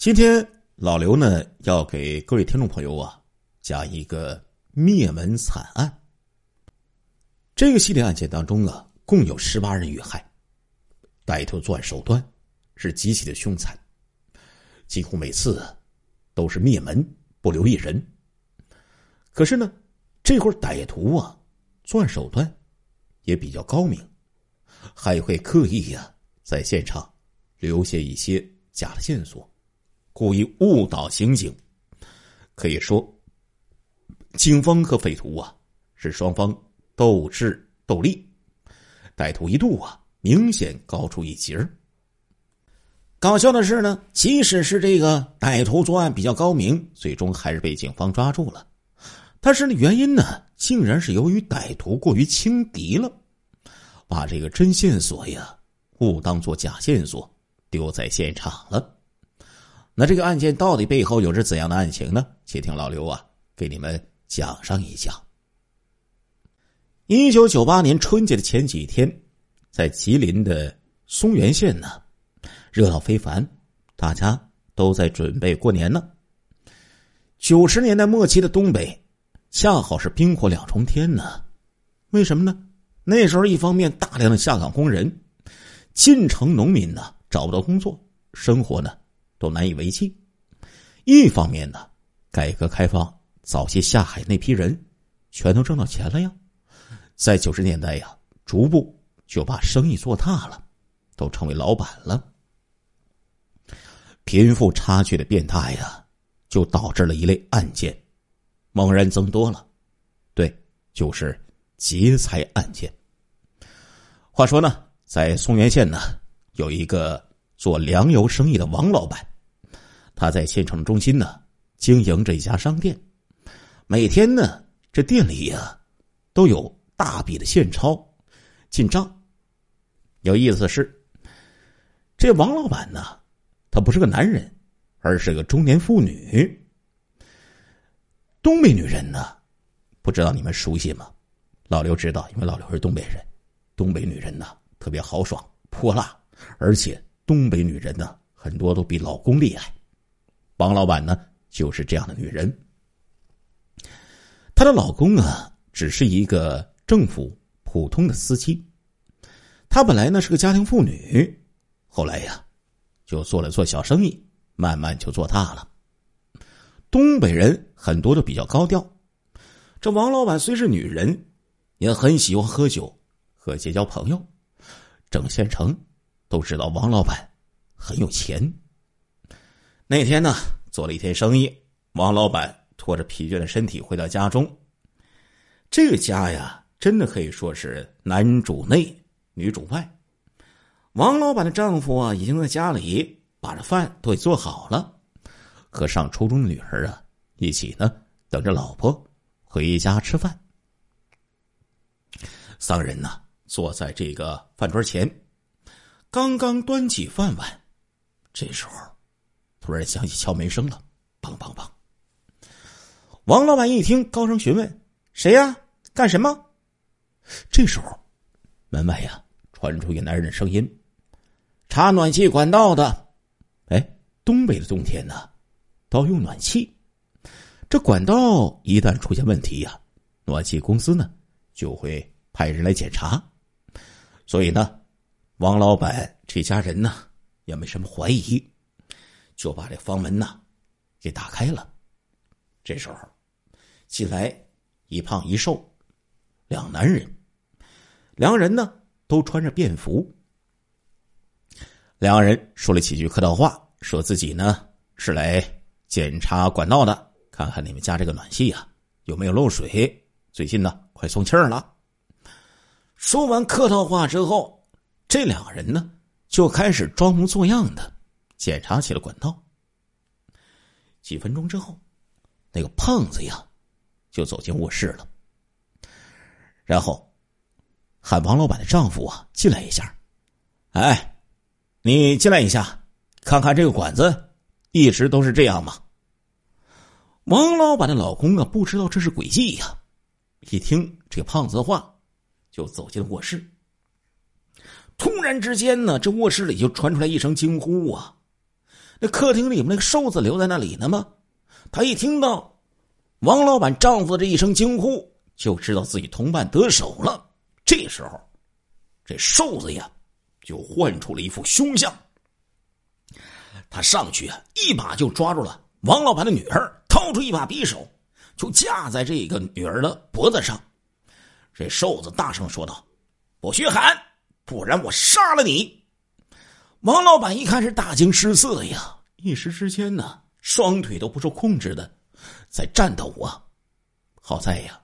今天老刘呢要给各位听众朋友啊讲一个灭门惨案。这个系列案件当中啊，共有十八人遇害，歹徒作案手段是极其的凶残，几乎每次都是灭门不留一人。可是呢，这会儿歹徒啊作案手段也比较高明，还会刻意呀在现场留下一些假的线索。故意误导刑警，可以说，警方和匪徒啊是双方斗智斗力，歹徒一度啊明显高出一截儿搞笑的是呢，即使是这个歹徒作案比较高明，最终还是被警方抓住了。但是呢，原因呢，竟然是由于歹徒过于轻敌了，把这个真线索呀误当做假线索丢在现场了。那这个案件到底背后有着怎样的案情呢？且听老刘啊给你们讲上一讲。一九九八年春节的前几天，在吉林的松原县呢，热闹非凡，大家都在准备过年呢。九十年代末期的东北，恰好是冰火两重天呢。为什么呢？那时候一方面大量的下岗工人、进城农民呢找不到工作，生活呢。都难以为继。一方面呢，改革开放早期下海那批人，全都挣到钱了呀，在九十年代呀，逐步就把生意做大了，都成为老板了。贫富差距的变大呀，就导致了一类案件猛然增多了，对，就是劫财案件。话说呢，在松原县呢，有一个做粮油生意的王老板。他在县城中心呢，经营着一家商店，每天呢，这店里呀，都有大笔的现钞进账。有意思是，这王老板呢，他不是个男人，而是个中年妇女。东北女人呢，不知道你们熟悉吗？老刘知道，因为老刘是东北人。东北女人呢，特别豪爽泼辣，而且东北女人呢，很多都比老公厉害。王老板呢，就是这样的女人。她的老公啊，只是一个政府普通的司机。她本来呢是个家庭妇女，后来呀，就做了做小生意，慢慢就做大了。东北人很多都比较高调。这王老板虽是女人，也很喜欢喝酒和结交朋友，整县城都知道王老板很有钱。那天呢，做了一天生意，王老板拖着疲倦的身体回到家中。这个家呀，真的可以说是男主内，女主外。王老板的丈夫啊，已经在家里把这饭都给做好了，和上初中的女儿啊一起呢，等着老婆回家吃饭。三人呢，坐在这个饭桌前，刚刚端起饭碗，这时候。突然响起敲门声了，砰砰砰！王老板一听，高声询问：“谁呀？干什么？”这时候，门外呀传出一个男人的声音：“插暖气管道的。”哎，东北的冬天呢，都用暖气。这管道一旦出现问题呀，暖气公司呢就会派人来检查。所以呢，王老板这家人呢也没什么怀疑。就把这房门呐给打开了。这时候进来一胖一瘦两男人，两个人呢都穿着便服。两个人说了几句客套话，说自己呢是来检查管道的，看看你们家这个暖气呀有没有漏水，最近呢快送气儿了。说完客套话之后，这两个人呢就开始装模作样的。检查起了管道。几分钟之后，那个胖子呀，就走进卧室了。然后，喊王老板的丈夫啊进来一下。哎，你进来一下，看看这个管子一直都是这样吗？王老板的老公啊，不知道这是诡计呀。一听这胖子的话，就走进了卧室。突然之间呢，这卧室里就传出来一声惊呼啊！那客厅里面那个瘦子留在那里呢吗？他一听到王老板丈夫的这一声惊呼，就知道自己同伴得手了。这时候，这瘦子呀，就换出了一副凶相。他上去啊，一把就抓住了王老板的女儿，掏出一把匕首，就架在这个女儿的脖子上。这瘦子大声说道：“不许喊，不然我杀了你！”王老板一看是大惊失色呀，一时之间呢，双腿都不受控制的在颤抖啊。好在呀，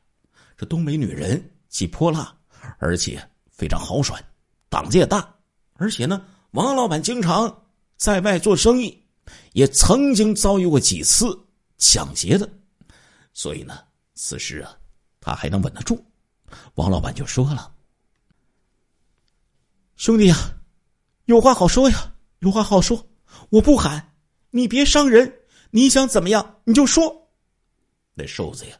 这东北女人既泼辣，而且非常豪爽，胆子也大，而且呢，王老板经常。在外做生意，也曾经遭遇过几次抢劫的，所以呢，此时啊，他还能稳得住。王老板就说了：“兄弟呀，有话好说呀，有话好说。我不喊，你别伤人。你想怎么样，你就说。”那瘦子呀，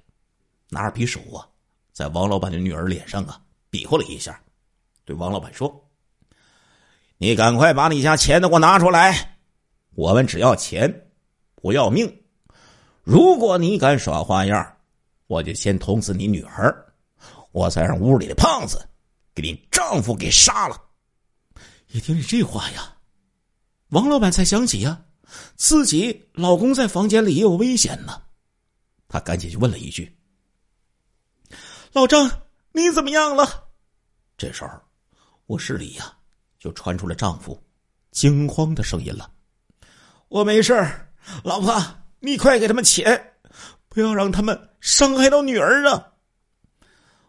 拿着匕首啊，在王老板的女儿脸上啊比划了一下，对王老板说。你赶快把你家钱都给我拿出来，我们只要钱，不要命。如果你敢耍花样，我就先捅死你女儿，我再让屋里的胖子给你丈夫给杀了。一听这话呀，王老板才想起呀，自己老公在房间里也有危险呢，他赶紧就问了一句：“老张，你怎么样了？”这时候，卧室里呀。就传出了丈夫惊慌的声音了：“我没事老婆，你快给他们钱，不要让他们伤害到女儿啊！”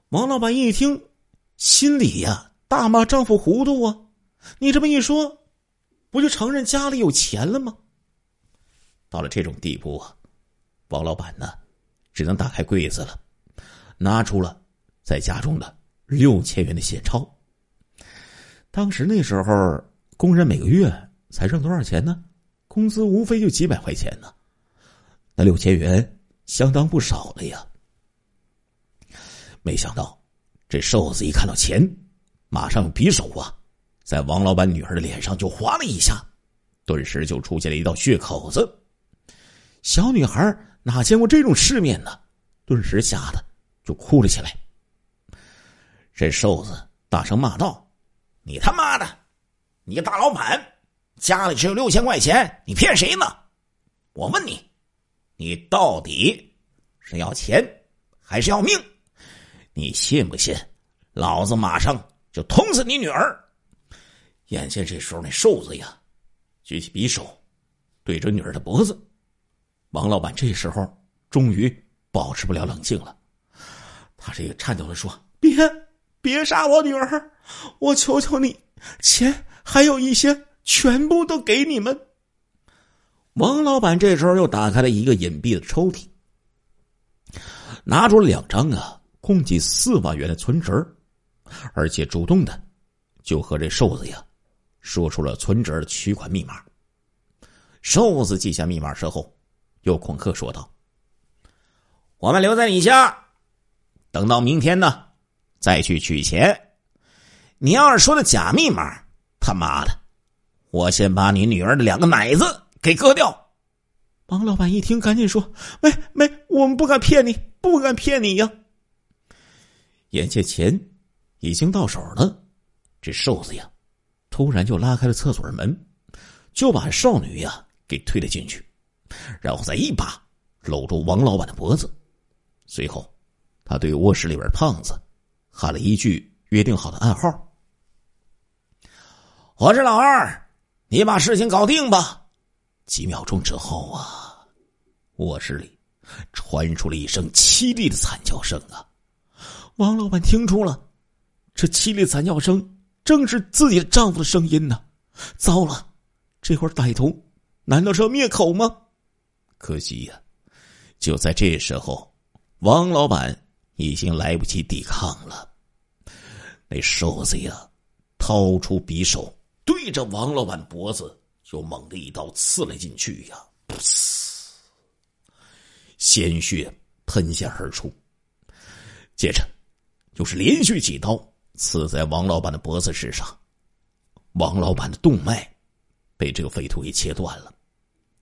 王老板一听，心里呀大骂丈夫糊涂啊！你这么一说，不就承认家里有钱了吗？到了这种地步啊，王老板呢，只能打开柜子了，拿出了在家中的六千元的现钞。当时那时候，工人每个月才挣多少钱呢？工资无非就几百块钱呢，那六千元相当不少了呀。没想到，这瘦子一看到钱，马上用匕首啊，在王老板女儿的脸上就划了一下，顿时就出现了一道血口子。小女孩哪见过这种世面呢？顿时吓得就哭了起来。这瘦子大声骂道。你他妈的，你个大老板，家里只有六千块钱，你骗谁呢？我问你，你到底是要钱还是要命？你信不信？老子马上就捅死你女儿！眼见这时候那瘦子呀，举起匕首，对着女儿的脖子。王老板这时候终于保持不了冷静了，他这个颤抖的说：“别。”别杀我女儿！我求求你，钱还有一些，全部都给你们。王老板这时候又打开了一个隐蔽的抽屉，拿出了两张啊，共计四万元的存折，而且主动的就和这瘦子呀说出了存折的取款密码。瘦子记下密码之后，又恐吓说道：“我们留在你家，等到明天呢。”再去取钱，你要是说的假密码，他妈的，我先把你女儿的两个奶子给割掉！王老板一听，赶紧说：“没没，我们不敢骗你，不敢骗你呀！”眼见钱已经到手了，这瘦子呀，突然就拉开了厕所的门，就把少女呀给推了进去，然后再一把搂住王老板的脖子，随后他对卧室里边胖子。喊了一句约定好的暗号：“我是老二，你把事情搞定吧。”几秒钟之后啊，卧室里传出了一声凄厉的惨叫声啊！王老板听出了，这凄厉惨叫声正是自己的丈夫的声音呢。糟了，这会儿歹徒难道是要灭口吗？可惜呀，就在这时候，王老板。已经来不及抵抗了，那瘦子呀，掏出匕首，对着王老板脖子就猛地一刀刺了进去呀！噗，鲜血喷溅而出，接着就是连续几刀刺在王老板的脖子之上，王老板的动脉被这个匪徒给切断了，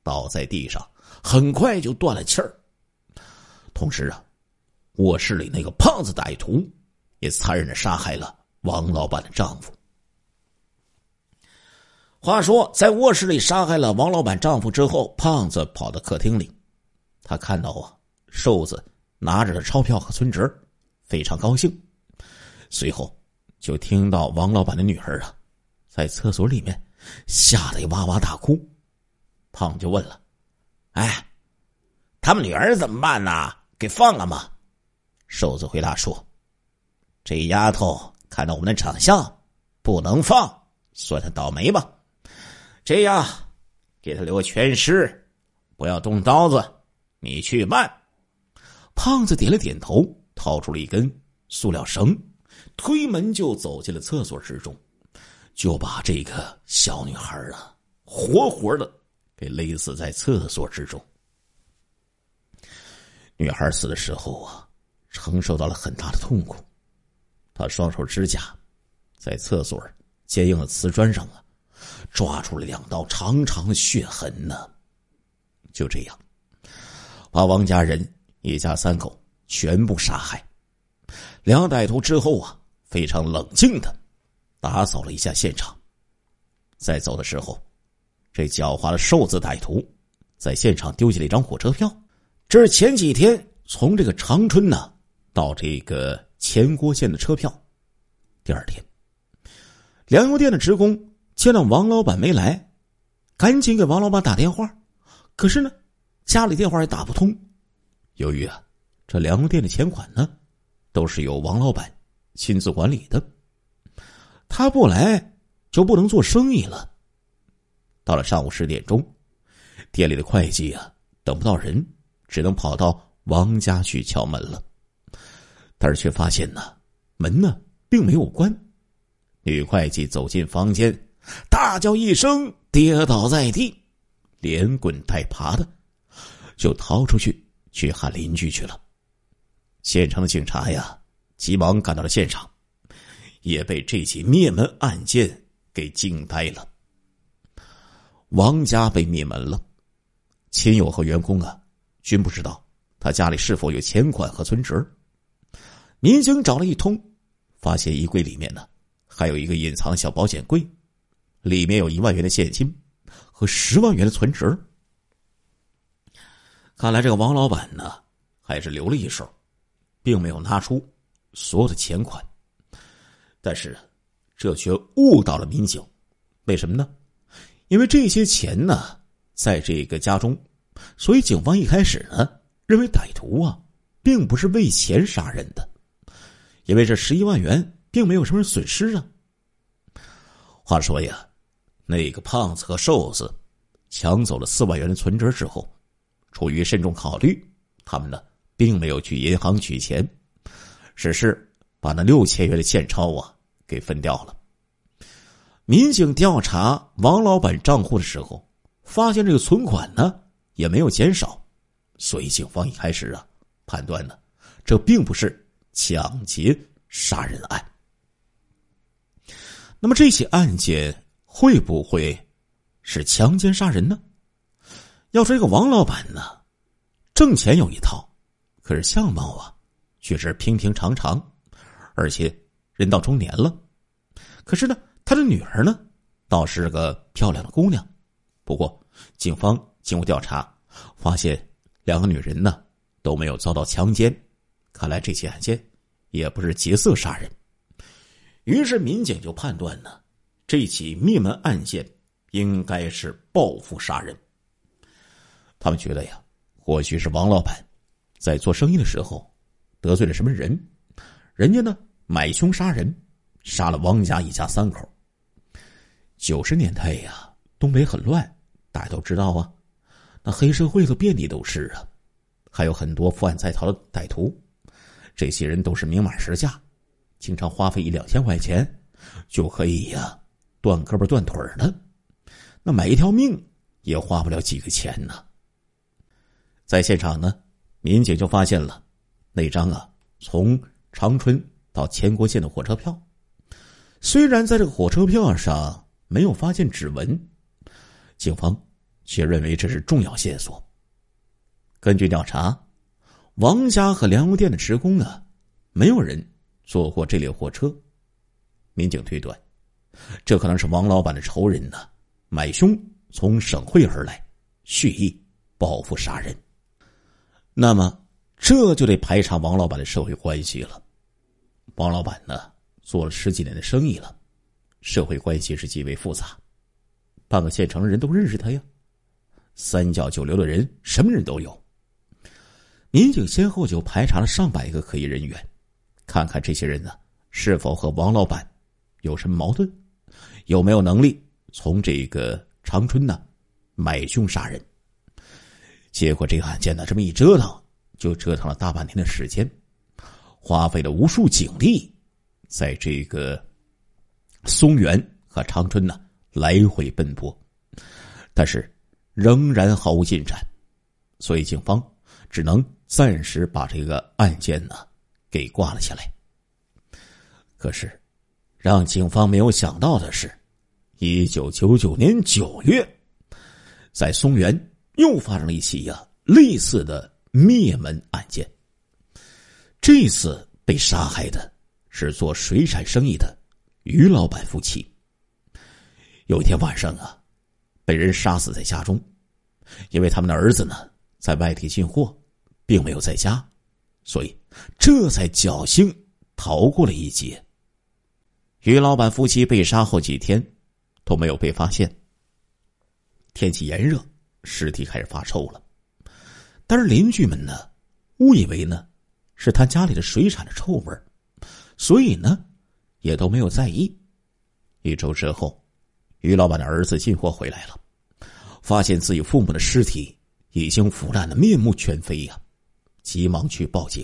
倒在地上，很快就断了气儿。同时啊，卧室里那个胖子歹徒也残忍的杀害了王老板的丈夫。话说，在卧室里杀害了王老板丈夫之后，胖子跑到客厅里，他看到啊，瘦子拿着的钞票和存折，非常高兴。随后，就听到王老板的女儿啊，在厕所里面吓得哇哇大哭。胖就问了：“哎，他们女儿怎么办呢？给放了吗？”瘦子回答说：“这丫头看到我们的长相，不能放，算她倒霉吧。”这样，给她留个全尸，不要动刀子，你去办。胖子点了点头，掏出了一根塑料绳，推门就走进了厕所之中，就把这个小女孩啊，活活的给勒死在厕所之中。女孩死的时候啊，承受到了很大的痛苦，她双手指甲在厕所坚硬的瓷砖上啊。抓出了两道长长的血痕呢。就这样，把王家人一家三口全部杀害。两歹徒之后啊，非常冷静的打扫了一下现场。在走的时候，这狡猾的瘦子歹徒在现场丢下了一张火车票。这是前几天从这个长春呢到这个前郭县的车票。第二天，粮油店的职工。见到王老板没来，赶紧给王老板打电话，可是呢，家里电话也打不通。由于啊，这粮油店的钱款呢，都是由王老板亲自管理的，他不来就不能做生意了。到了上午十点钟，店里的会计啊等不到人，只能跑到王家去敲门了，但是却发现呢，门呢并没有关。女会计走进房间。大叫一声，跌倒在地，连滚带爬的就逃出去去喊邻居去了。现场的警察呀，急忙赶到了现场，也被这起灭门案件给惊呆了。王家被灭门了，亲友和员工啊，均不知道他家里是否有钱款和存折。民警找了一通，发现衣柜里面呢，还有一个隐藏小保险柜。里面有一万元的现金和十万元的存折。看来这个王老板呢，还是留了一手，并没有拿出所有的钱款。但是，这却误导了民警。为什么呢？因为这些钱呢，在这个家中，所以警方一开始呢，认为歹徒啊，并不是为钱杀人的，因为这十一万元并没有什么损失啊。话说呀。那个胖子和瘦子抢走了四万元的存折之后，出于慎重考虑，他们呢并没有去银行取钱，只是把那六千元的现钞啊给分掉了。民警调查王老板账户的时候，发现这个存款呢也没有减少，所以警方一开始啊判断呢这并不是抢劫杀人案。那么这起案件。会不会是强奸杀人呢？要说这个王老板呢，挣钱有一套，可是相貌啊却是平平常常，而且人到中年了。可是呢，他的女儿呢倒是个漂亮的姑娘。不过，警方经过调查，发现两个女人呢都没有遭到强奸，看来这起案件也不是劫色杀人。于是民警就判断呢。这起灭门案件应该是报复杀人。他们觉得呀，或许是王老板在做生意的时候得罪了什么人，人家呢买凶杀人，杀了汪家一家三口。九十年代呀，东北很乱，大家都知道啊，那黑社会都遍地都是啊，还有很多负案在逃的歹徒。这些人都是明码实价，经常花费一两千块钱就可以呀。断胳膊断腿的，那买一条命也花不了几个钱呢。在现场呢，民警就发现了那张啊从长春到前郭县的火车票。虽然在这个火车票上没有发现指纹，警方却认为这是重要线索。根据调查，王家和粮油店的职工啊，没有人坐过这列火车。民警推断，这可能是王老板的仇人呢，买凶从省会而来，蓄意报复杀人。那么，这就得排查王老板的社会关系了。王老板呢，做了十几年的生意了，社会关系是极为复杂，半个县城的人都认识他呀，三教九流的人，什么人都有。民警先后就排查了上百个可疑人员，看看这些人呢是否和王老板有什么矛盾，有没有能力从这个长春呢买凶杀人。结果这个案件呢这么一折腾，就折腾了大半天的时间，花费了无数警力，在这个松原和长春呢来回奔波，但是仍然毫无进展，所以警方只能。暂时把这个案件呢给挂了下来。可是，让警方没有想到的是，一九九九年九月，在松原又发生了一起呀类似的灭门案件。这次被杀害的是做水产生意的于老板夫妻。有一天晚上啊，被人杀死在家中，因为他们的儿子呢在外地进货。并没有在家，所以这才侥幸逃过了一劫。于老板夫妻被杀后几天都没有被发现。天气炎热，尸体开始发臭了，但是邻居们呢误以为呢是他家里的水产的臭味所以呢也都没有在意。一周之后，于老板的儿子进货回来了，发现自己父母的尸体已经腐烂的面目全非呀。急忙去报警。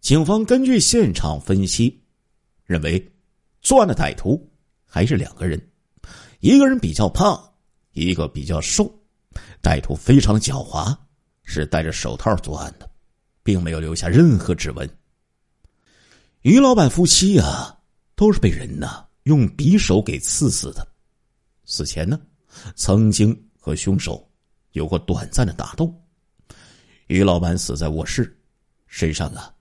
警方根据现场分析，认为作案的歹徒还是两个人，一个人比较胖，一个比较瘦。歹徒非常狡猾，是戴着手套作案的，并没有留下任何指纹。于老板夫妻啊，都是被人呢用匕首给刺死的。死前呢，曾经和凶手有过短暂的打斗。于老板死在卧室，身上啊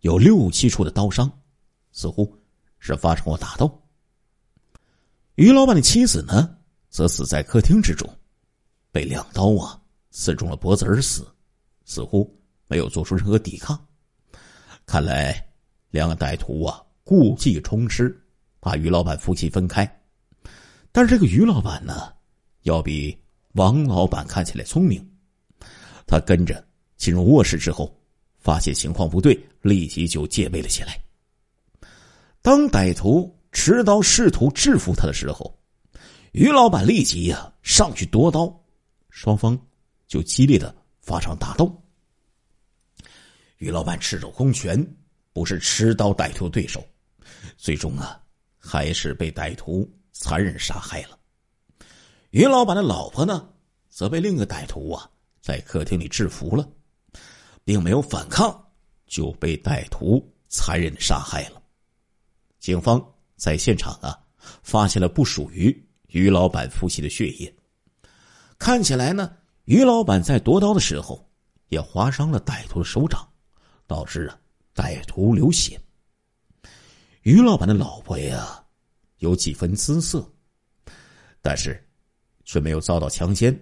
有六七处的刀伤，似乎是发生过打斗。于老板的妻子呢，则死在客厅之中，被两刀啊刺中了脖子而死，似乎没有做出任何抵抗。看来两个歹徒啊故技重施，把于老板夫妻分开。但是这个于老板呢，要比王老板看起来聪明，他跟着。进入卧室之后，发现情况不对，立即就戒备了起来。当歹徒持刀试图制服他的时候，于老板立即呀上去夺刀，双方就激烈的发生打斗。于老板赤手空拳，不是持刀歹徒对手，最终啊还是被歹徒残忍杀害了。于老板的老婆呢，则被另一个歹徒啊在客厅里制服了。并没有反抗，就被歹徒残忍杀害了。警方在现场啊，发现了不属于于老板夫妻的血液。看起来呢，于老板在夺刀的时候也划伤了歹徒的手掌，导致啊歹徒流血。于老板的老婆呀，有几分姿色，但是却没有遭到强奸。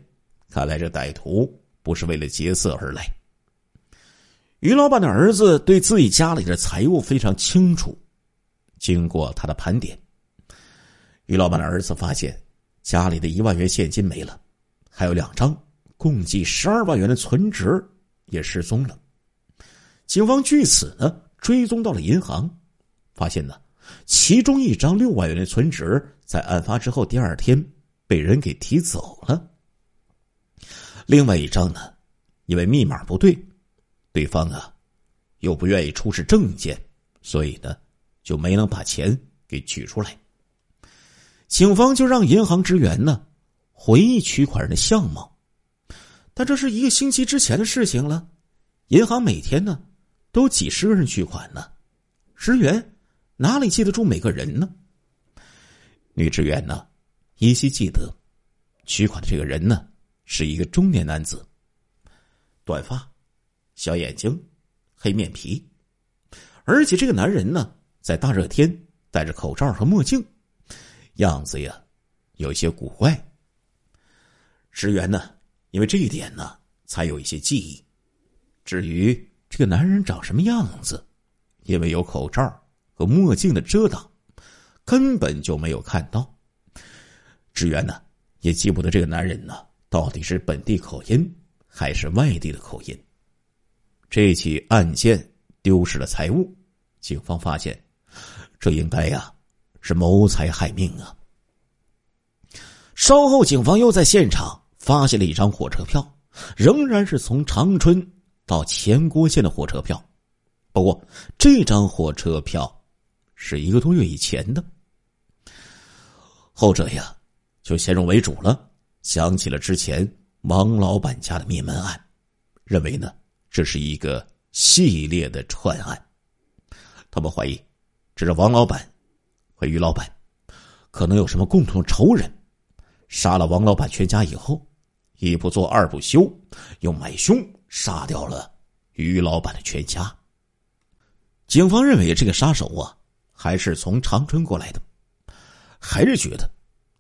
看来这歹徒不是为了劫色而来。于老板的儿子对自己家里的财物非常清楚，经过他的盘点，于老板的儿子发现家里的一万元现金没了，还有两张共计十二万元的存折也失踪了。警方据此呢追踪到了银行，发现呢其中一张六万元的存折在案发之后第二天被人给提走了，另外一张呢因为密码不对。对方啊，又不愿意出示证件，所以呢，就没能把钱给取出来。警方就让银行职员呢回忆取款人的相貌，但这是一个星期之前的事情了。银行每天呢都几十个人取款呢，职员哪里记得住每个人呢？女职员呢依稀记得，取款的这个人呢，是一个中年男子，短发，小眼睛，黑面皮，而且这个男人呢，在大热天戴着口罩和墨镜，样子呀，有些古怪。职员呢，因为这一点呢，才有一些记忆。至于这个男人长什么样子，因为有口罩和墨镜的遮挡，根本就没有看到。职员呢，也记不得这个男人呢到底是本地口音还是外地的口音。这起案件丢失了财物，警方发现，这应该呀是谋财害命啊。稍后，警方又在现场发现了一张火车票，仍然是从长春。到前郭县的火车票，不过这张火车票是一个多月以前的。后者呀，就先入为主了，想起了之前王老板家的灭门案，认为呢这是一个系列的串案。他们怀疑，这是王老板和于老板可能有什么共同仇人，杀了王老板全家以后，一不做二不休，又买凶。杀掉了于老板的全家。警方认为这个杀手啊，还是从长春过来的，还是觉得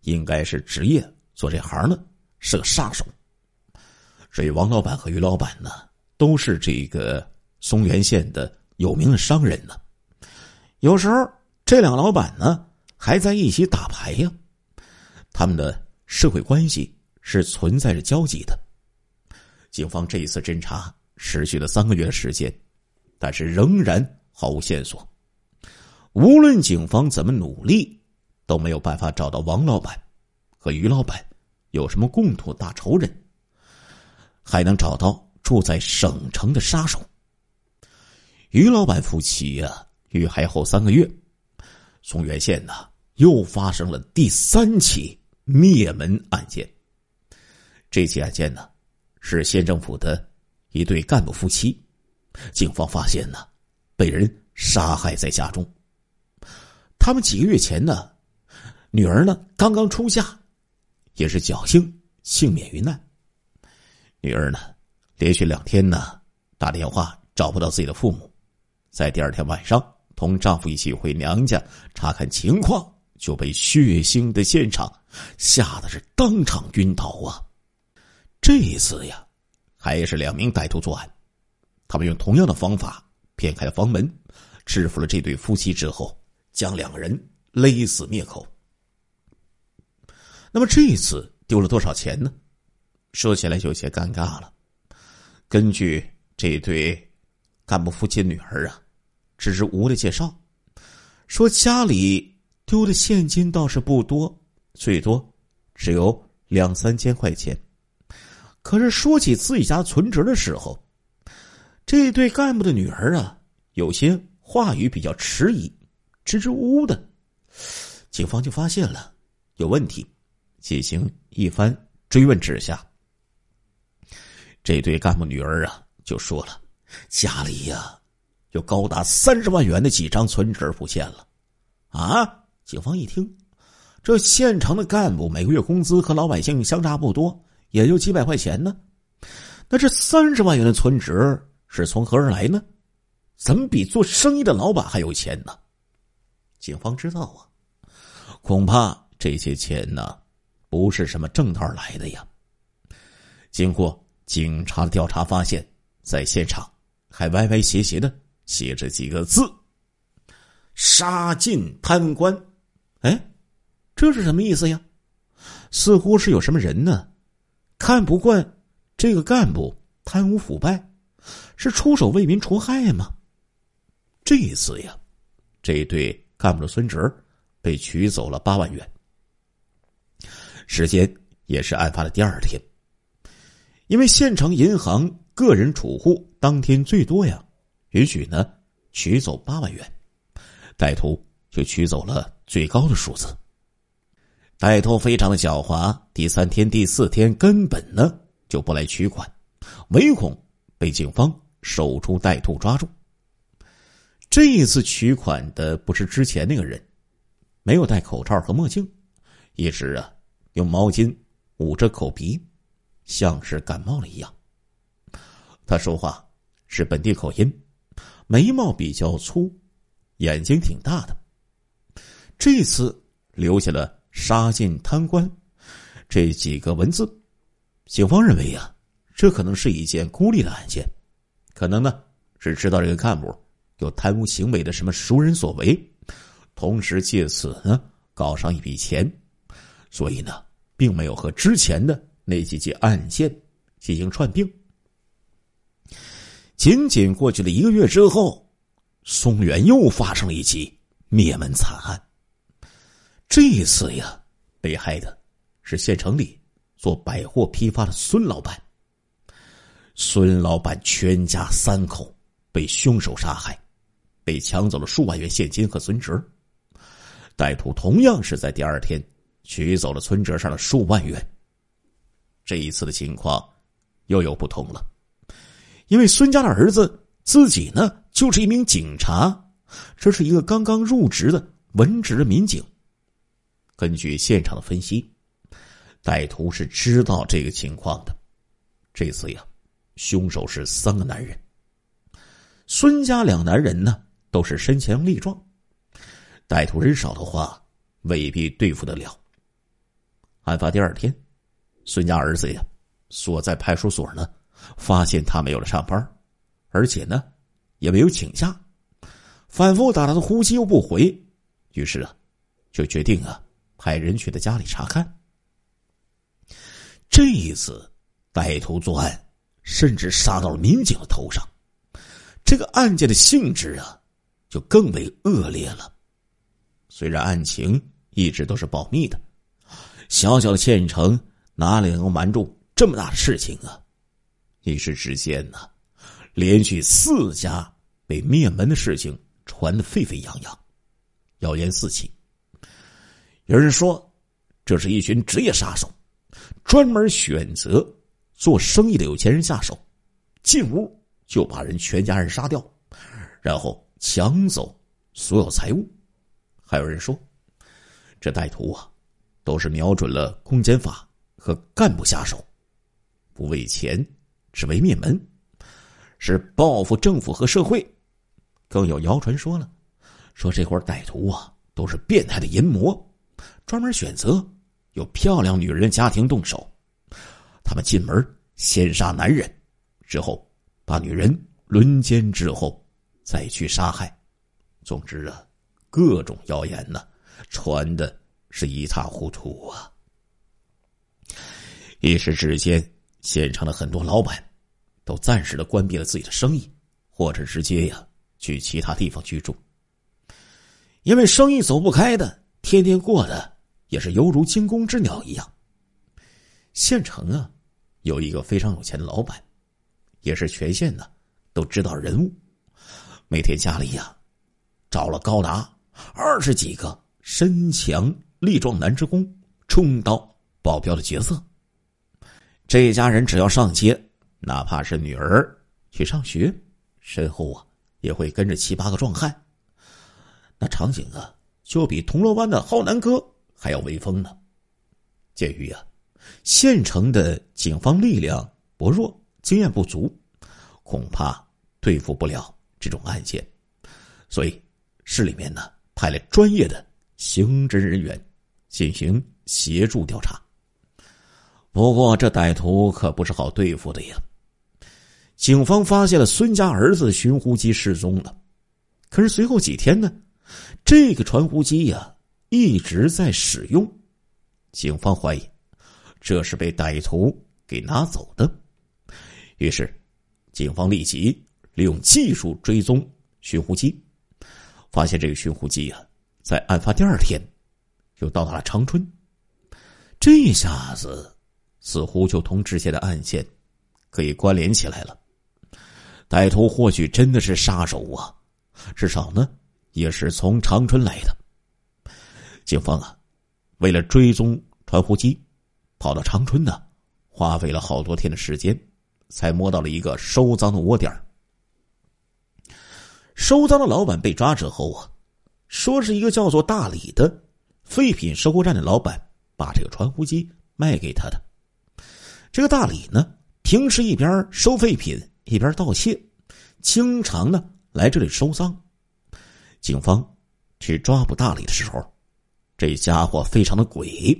应该是职业做这行的，是个杀手。所以王老板和于老板呢，都是这个松原县的有名的商人呢。有时候这两个老板呢，还在一起打牌呀，他们的社会关系是存在着交集的。警方这一次侦查持续了三个月的时间，但是仍然毫无线索。无论警方怎么努力，都没有办法找到王老板和于老板有什么共同大仇人，还能找到住在省城的杀手。于老板夫妻呀，遇害后三个月，松原县呢又发生了第三起灭门案件。这起案件呢。是县政府的一对干部夫妻，警方发现呢，被人杀害在家中。他们几个月前呢，女儿呢刚刚出嫁，也是侥幸幸免于难。女儿呢，连续两天呢打电话找不到自己的父母，在第二天晚上同丈夫一起回娘家查看情况，就被血腥的现场吓得是当场晕倒啊。这一次呀，还是两名歹徒作案。他们用同样的方法骗开了房门，制服了这对夫妻之后，将两个人勒死灭口。那么这一次丢了多少钱呢？说起来有些尴尬了。根据这对干部夫妻女儿啊，支支吾吾的介绍，说家里丢的现金倒是不多，最多只有两三千块钱。可是说起自己家存折的时候，这对干部的女儿啊，有些话语比较迟疑，支支吾吾的。警方就发现了有问题，进行一番追问之下，这对干部女儿啊就说了，家里呀有高达三十万元的几张存折不见了。啊！警方一听，这县城的干部每个月工资和老百姓相差不多。也就几百块钱呢，那这三十万元的存折是从何而来呢？怎么比做生意的老板还有钱呢？警方知道啊，恐怕这些钱呢，不是什么正道来的呀。经过警察的调查，发现，在现场还歪歪斜斜的写着几个字：“杀尽贪官。”哎，这是什么意思呀？似乎是有什么人呢？看不惯这个干部贪污腐败，是出手为民除害吗？这一次呀，这对干部的孙侄被取走了八万元。时间也是案发的第二天，因为县城银行个人储户当天最多呀，允许呢取走八万元，歹徒就取走了最高的数字。歹徒非常的狡猾，第三天、第四天根本呢就不来取款，唯恐被警方守株待兔抓住。这一次取款的不是之前那个人，没有戴口罩和墨镜，一直啊用毛巾捂着口鼻，像是感冒了一样。他说话是本地口音，眉毛比较粗，眼睛挺大的。这次留下了“杀尽贪官”这几个文字，警方认为呀，这可能是一件孤立的案件，可能呢是知道这个干部有贪污行为的什么熟人所为，同时借此呢搞上一笔钱，所以呢，并没有和之前的那几起案件进行串并。仅仅过去了一个月之后，松原又发生了一起灭门惨案。这一次呀，被害的是县城里做百货批发的孙老板。孙老板全家三口被凶手杀害，被抢走了数万元现金和存折。歹徒同样是在第二天取走了存折上的数万元。这一次的情况又有不同了，因为孙家的儿子自己呢就是一名警察，这是一个刚刚入职的文职的民警。根据现场的分析，歹徒是知道这个情况的。这次呀，凶手是三个男人。孙家两男人呢，都是身强力壮，歹徒人少的话，未必对付得了。案发第二天，孙家儿子呀，所在派出所呢，发现他没有了上班，而且呢，也没有请假，反复打他的呼吸又不回，于是啊，就决定啊。派人去他家里查看。这一次，歹徒作案，甚至杀到了民警的头上，这个案件的性质啊，就更为恶劣了。虽然案情一直都是保密的，小小的县城哪里能瞒住这么大的事情啊？一时之间呢，连续四家被灭门的事情传得沸沸扬扬，谣言四起。有人说，这是一群职业杀手，专门选择做生意的有钱人下手，进屋就把人全家人杀掉，然后抢走所有财物。还有人说，这歹徒啊，都是瞄准了公检法和干部下手，不为钱，只为灭门，是报复政府和社会。更有谣传说了，说这伙歹徒啊，都是变态的淫魔。专门选择有漂亮女人的家庭动手，他们进门先杀男人，之后把女人轮奸之后再去杀害。总之啊，各种谣言呢传的是一塌糊涂啊！一时之间，现场的很多老板都暂时的关闭了自己的生意，或者直接呀去其他地方居住，因为生意走不开的，天天过的。也是犹如惊弓之鸟一样。县城啊，有一个非常有钱的老板，也是全县呢都知道人物。每天家里呀，找了高达二十几个身强力壮男职工充当保镖的角色。这一家人只要上街，哪怕是女儿去上学，身后啊也会跟着七八个壮汉。那场景啊，就比铜锣湾的浩南哥。还要威风呢。鉴于啊，县城的警方力量薄弱，经验不足，恐怕对付不了这种案件，所以市里面呢派了专业的刑侦人员进行协助调查。不过这歹徒可不是好对付的呀。警方发现了孙家儿子寻呼机失踪了，可是随后几天呢，这个传呼机呀。一直在使用，警方怀疑这是被歹徒给拿走的。于是，警方立即利用技术追踪寻呼机，发现这个寻呼机啊，在案发第二天就到达了长春。这下子似乎就同之前的案件可以关联起来了。歹徒或许真的是杀手啊，至少呢，也是从长春来的。警方啊，为了追踪传呼机，跑到长春呢，花费了好多天的时间，才摸到了一个收赃的窝点收赃的老板被抓之后啊，说是一个叫做大李的废品收购站的老板把这个传呼机卖给他的。这个大李呢，平时一边收废品一边盗窃，经常呢来这里收赃。警方去抓捕大李的时候，这家伙非常的诡。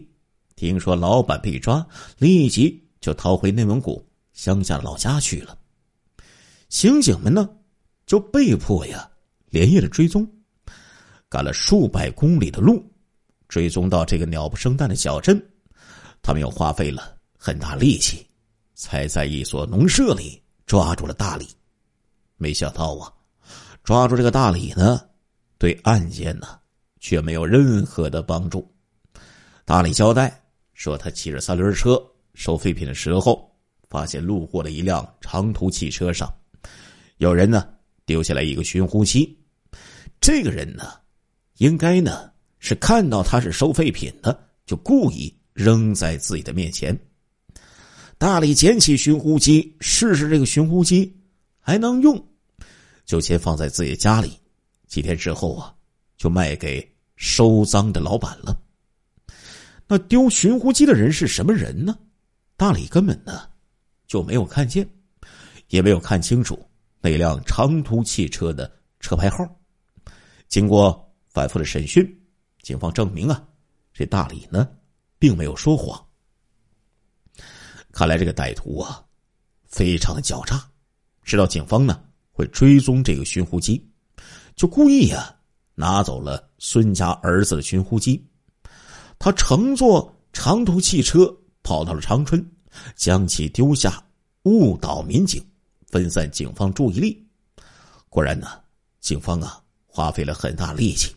听说老板被抓，立即就逃回内蒙古乡下老家去了。刑警们呢，就被迫呀连夜的追踪，赶了数百公里的路，追踪到这个鸟不生蛋的小镇。他们又花费了。很大力气，才在一所农舍里抓住了大李。没想到啊，抓住这个大李呢，对案件呢却没有任何的帮助。大力交代说，他骑着三轮车收废品的时候，发现路过的一辆长途汽车上，有人呢丢下来一个寻呼机。这个人呢，应该呢是看到他是收废品的，就故意扔在自己的面前。大力捡起寻呼机，试试这个寻呼机还能用，就先放在自己家里。几天之后啊，就卖给收赃的老板了。那丢寻呼机的人是什么人呢？大李根本呢就没有看见，也没有看清楚那辆长途汽车的车牌号。经过反复的审讯，警方证明啊，这大李呢并没有说谎。看来这个歹徒啊，非常的狡诈，知道警方呢会追踪这个寻呼机，就故意呀拿走了孙家儿子的寻呼机。他乘坐长途汽车跑到了长春，将其丢下，误导民警，分散警方注意力。果然呢，警方啊花费了很大力气，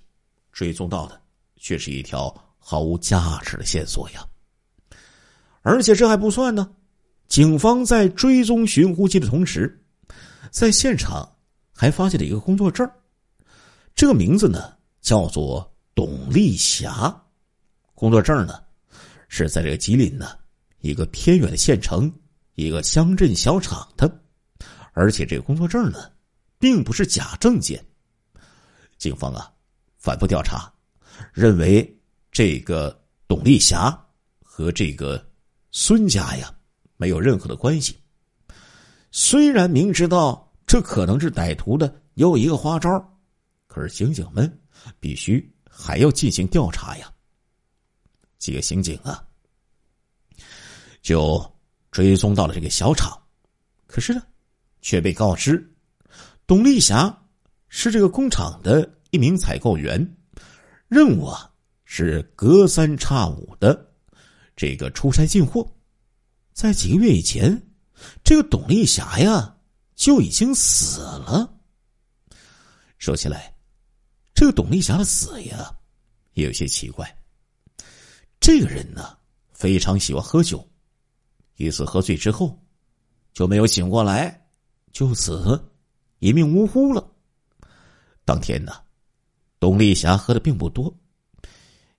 追踪到的却是一条毫无价值的线索呀。而且这还不算呢，警方在追踪寻呼机的同时，在现场还发现了一个工作证这个名字呢叫做董丽霞，工作证呢是在这个吉林呢一个偏远的县城一个乡镇小厂的，而且这个工作证呢并不是假证件。警方啊反复调查，认为这个董丽霞和这个。孙家呀，没有任何的关系。虽然明知道这可能是歹徒的又一个花招，可是刑警们必须还要进行调查呀。几个刑警啊，就追踪到了这个小厂，可是呢，却被告知董丽霞是这个工厂的一名采购员，任务啊是隔三差五的。这个出差进货，在几个月以前，这个董丽霞呀就已经死了。说起来，这个董丽霞的死呀也有些奇怪。这个人呢非常喜欢喝酒，一次喝醉之后就没有醒过来，就此一命呜呼了。当天呢，董丽霞喝的并不多，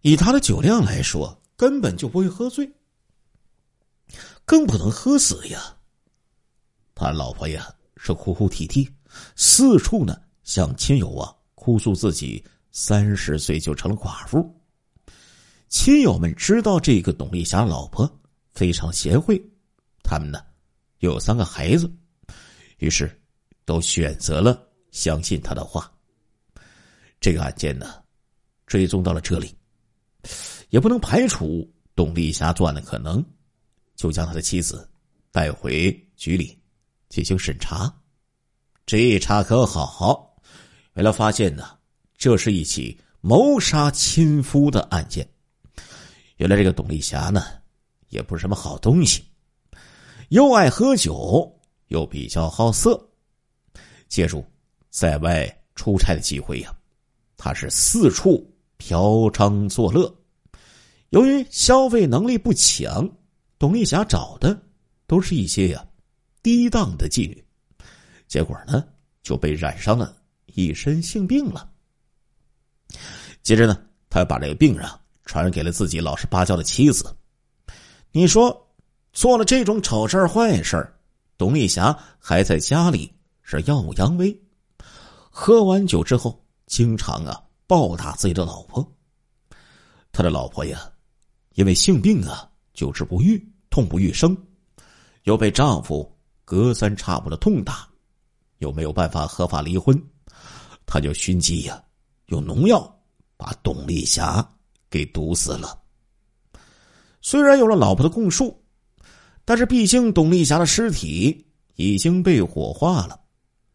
以他的酒量来说。根本就不会喝醉，更不能喝死呀。他老婆呀是哭哭啼啼，四处呢向亲友啊哭诉自己三十岁就成了寡妇。亲友们知道这个董丽霞老婆非常贤惠，他们呢又有三个孩子，于是都选择了相信他的话。这个案件呢追踪到了这里。也不能排除董丽霞作案的可能，就将他的妻子带回局里进行审查。这一查可好，原来发现呢，这是一起谋杀亲夫的案件。原来这个董丽霞呢，也不是什么好东西，又爱喝酒，又比较好色。借助在外出差的机会呀，他是四处嫖娼作乐。由于消费能力不强，董丽霞找的都是一些呀低档的妓女，结果呢就被染上了一身性病了。接着呢，他把这个病人传染给了自己老实巴交的妻子。你说做了这种丑事坏事董丽霞还在家里是耀武扬威，喝完酒之后经常啊暴打自己的老婆。他的老婆呀。因为性病啊，久治不愈，痛不欲生，又被丈夫隔三差五的痛打，又没有办法合法离婚，他就寻机呀，用农药把董丽霞给毒死了。虽然有了老婆的供述，但是毕竟董丽霞的尸体已经被火化了，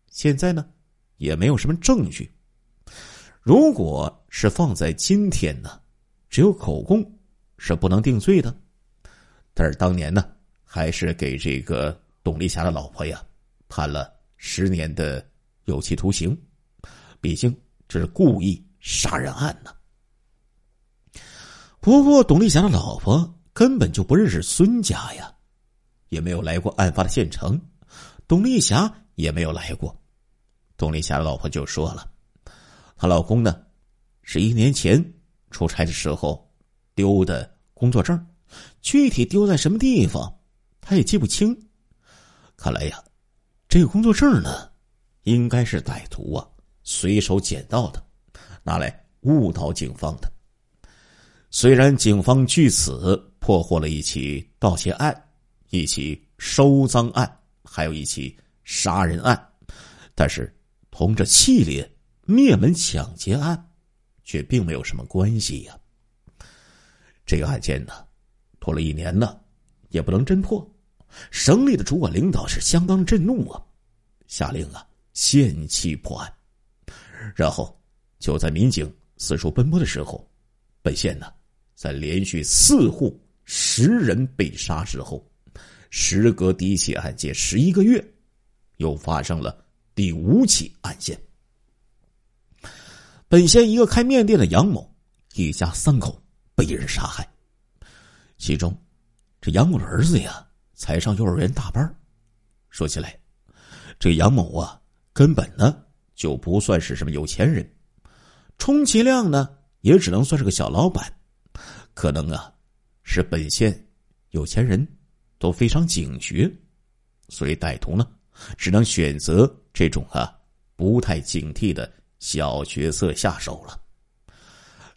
现在呢也没有什么证据。如果是放在今天呢，只有口供是不能定罪的。但是当年呢，还是给这个董丽霞的老婆呀判了十年的有期徒刑，毕竟这是故意杀人案呢。不过，董丽霞的老婆根本就不认识孙家呀，也没有来过案发的县城，董丽霞也没有来过。董丽霞的老婆就说了。她老公呢，是一年前出差的时候丢的工作证，具体丢在什么地方，她也记不清。看来呀，这个工作证呢，应该是歹徒啊随手捡到的，拿来误导警方的。虽然警方据此破获了一起盗窃案、一起收赃案，还有一起杀人案，但是同这系列。灭门抢劫案，却并没有什么关系呀。这个案件呢，拖了一年呢，也不能侦破。省里的主管领导是相当震怒啊，下令啊限期破案。然后就在民警四处奔波的时候，本县呢，在连续四户十人被杀之后，时隔第一起案件十一个月，又发生了第五起案件。本县一个开面店的杨某一家三口被人杀害，其中这杨某的儿子呀才上幼儿园大班。说起来，这杨某啊根本呢就不算是什么有钱人，充其量呢也只能算是个小老板。可能啊是本县有钱人都非常警觉，所以歹徒呢只能选择这种啊不太警惕的。小角色下手了，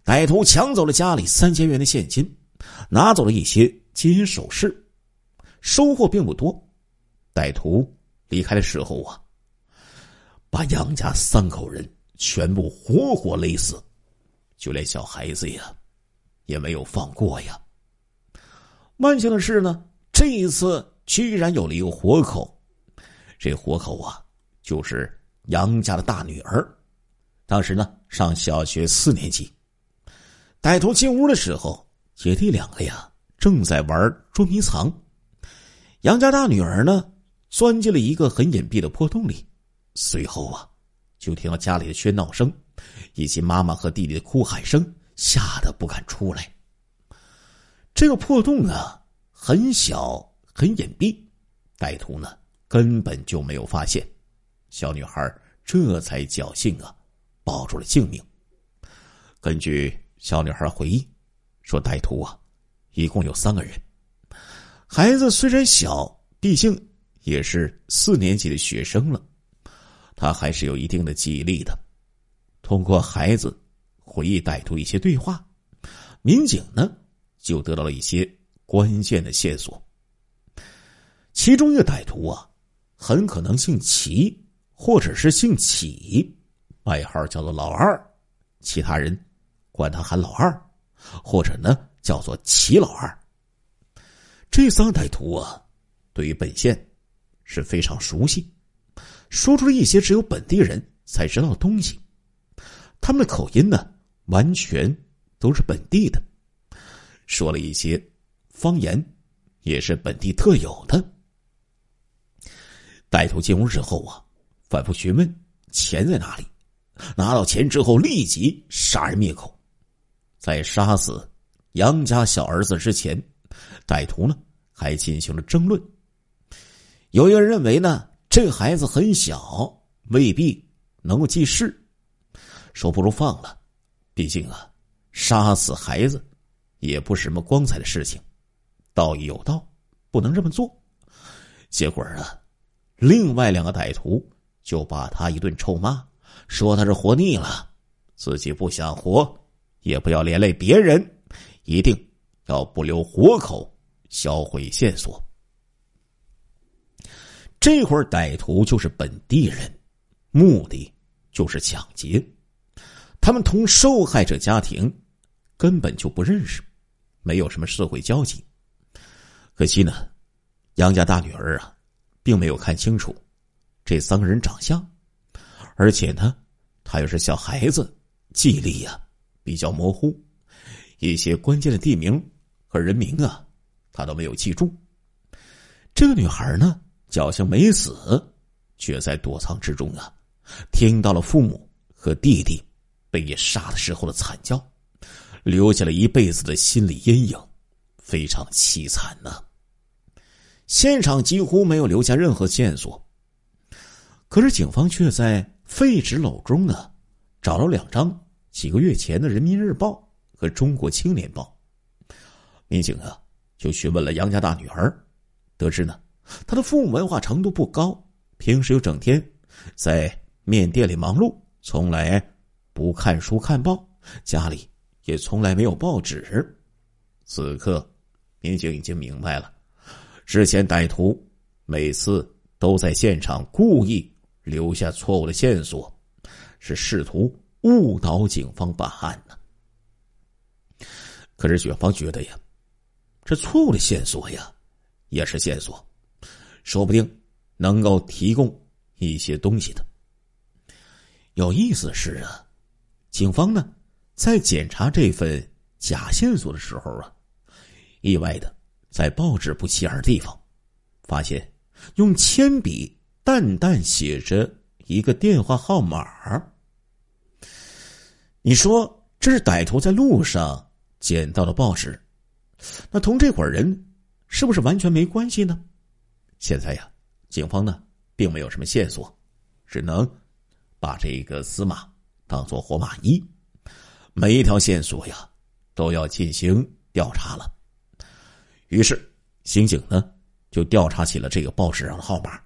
歹徒抢走了家里三千元的现金，拿走了一些金银首饰，收获并不多。歹徒离开的时候啊，把杨家三口人全部活活勒死，就连小孩子呀，也没有放过呀。万幸的是呢，这一次居然有了一个活口，这活口啊，就是杨家的大女儿。当时呢，上小学四年级，歹徒进屋的时候，姐弟两个呀正在玩捉迷藏。杨家大女儿呢，钻进了一个很隐蔽的破洞里，随后啊，就听到家里的喧闹声，以及妈妈和弟弟的哭喊声，吓得不敢出来。这个破洞啊，很小很隐蔽，歹徒呢根本就没有发现，小女孩这才侥幸啊。保住了性命。根据小女孩回忆，说歹徒啊，一共有三个人。孩子虽然小，毕竟也是四年级的学生了，他还是有一定的记忆力的。通过孩子回忆歹徒一些对话，民警呢就得到了一些关键的线索。其中一个歹徒啊，很可能姓齐，或者是姓启。外号叫做老二，其他人管他喊老二，或者呢叫做齐老二。这三个歹徒啊，对于本县是非常熟悉，说出了一些只有本地人才知道的东西。他们的口音呢，完全都是本地的，说了一些方言，也是本地特有的。歹徒进屋之后啊，反复询问钱在哪里。拿到钱之后，立即杀人灭口。在杀死杨家小儿子之前，歹徒呢还进行了争论。有一个人认为呢，这个孩子很小，未必能够记事，说不如放了。毕竟啊，杀死孩子也不是什么光彩的事情。道义有道，不能这么做。结果啊，另外两个歹徒就把他一顿臭骂。说他是活腻了，自己不想活，也不要连累别人，一定要不留活口，销毁线索。这会儿歹徒就是本地人，目的就是抢劫。他们同受害者家庭根本就不认识，没有什么社会交集。可惜呢，杨家大女儿啊，并没有看清楚这三个人长相，而且呢，她又是小孩子，记忆力呀比较模糊，一些关键的地名和人名啊，她都没有记住。这个女孩呢，侥幸没死，却在躲藏之中啊，听到了父母和弟弟。被杀的时候的惨叫，留下了一辈子的心理阴影，非常凄惨呢。现场几乎没有留下任何线索，可是警方却在废纸篓中呢，找了两张几个月前的《人民日报》和《中国青年报》。民警啊，就询问了杨家大女儿，得知呢，他的父母文化程度不高，平时又整天在面店里忙碌，从来。不看书看报，家里也从来没有报纸。此刻，民警已经明白了，之前歹徒每次都在现场故意留下错误的线索，是试图误导警方办案呢。可是警方觉得呀，这错误的线索呀，也是线索，说不定能够提供一些东西的。有意思的是啊。警方呢，在检查这份假线索的时候啊，意外的在报纸不起眼的地方，发现用铅笔淡淡写着一个电话号码。你说这是歹徒在路上捡到的报纸，那同这伙人是不是完全没关系呢？现在呀，警方呢并没有什么线索，只能把这个司马。当做活马医，每一条线索呀都要进行调查了。于是，刑警呢就调查起了这个报纸上的号码，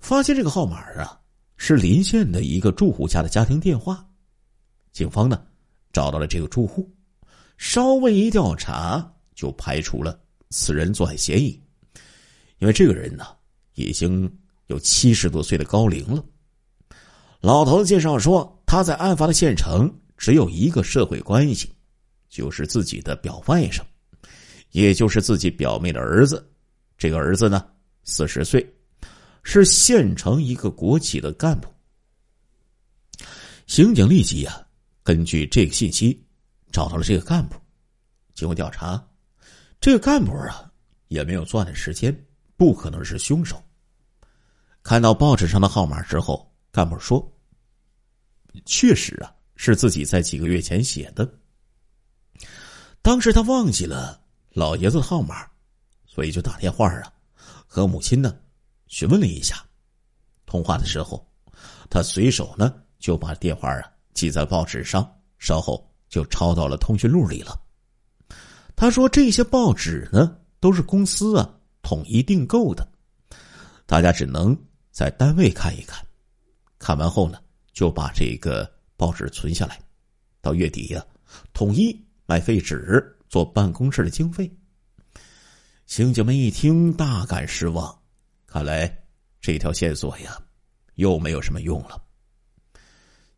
发现这个号码啊是临县的一个住户家的家庭电话。警方呢找到了这个住户，稍微一调查就排除了此人作案嫌疑，因为这个人呢已经有七十多岁的高龄了。老头介绍说。他在案发的县城只有一个社会关系，就是自己的表外甥，也就是自己表妹的儿子。这个儿子呢，四十岁，是县城一个国企的干部。刑警立即啊，根据这个信息找到了这个干部。经过调查，这个干部啊也没有作案的时间，不可能是凶手。看到报纸上的号码之后，干部说。确实啊，是自己在几个月前写的。当时他忘记了老爷子的号码，所以就打电话啊，和母亲呢询问了一下。通话的时候，他随手呢就把电话啊记在报纸上，稍后就抄到了通讯录里了。他说：“这些报纸呢都是公司啊统一订购的，大家只能在单位看一看，看完后呢。”就把这个报纸存下来，到月底呀，统一买废纸做办公室的经费。刑警们一听，大感失望，看来这条线索呀，又没有什么用了。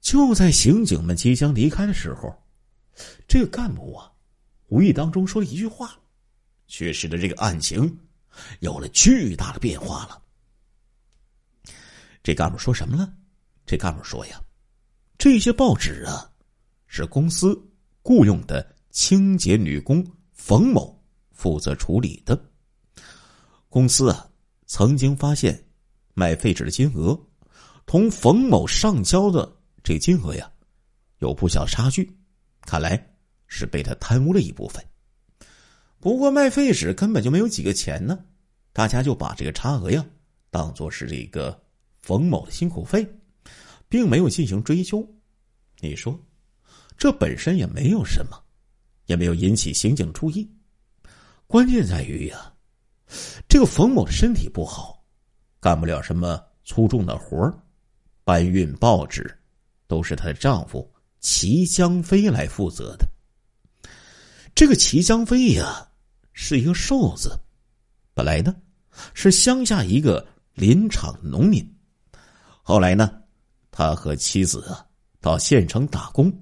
就在刑警们即将离开的时候，这个干部啊，无意当中说了一句话，却使得这个案情有了巨大的变化了。这干部说什么了？这干部说呀：“这些报纸啊，是公司雇佣的清洁女工冯某负责处理的。公司啊，曾经发现卖废纸的金额同冯某上交的这金额呀，有不小差距，看来是被他贪污了一部分。不过卖废纸根本就没有几个钱呢，大家就把这个差额呀，当做是这个冯某的辛苦费。”并没有进行追究，你说，这本身也没有什么，也没有引起刑警注意。关键在于呀，这个冯某的身体不好，干不了什么粗重的活搬运报纸都是她的丈夫齐江飞来负责的。这个齐江飞呀，是一个瘦子，本来呢是乡下一个林场农民。后来呢，他和妻子啊到县城打工，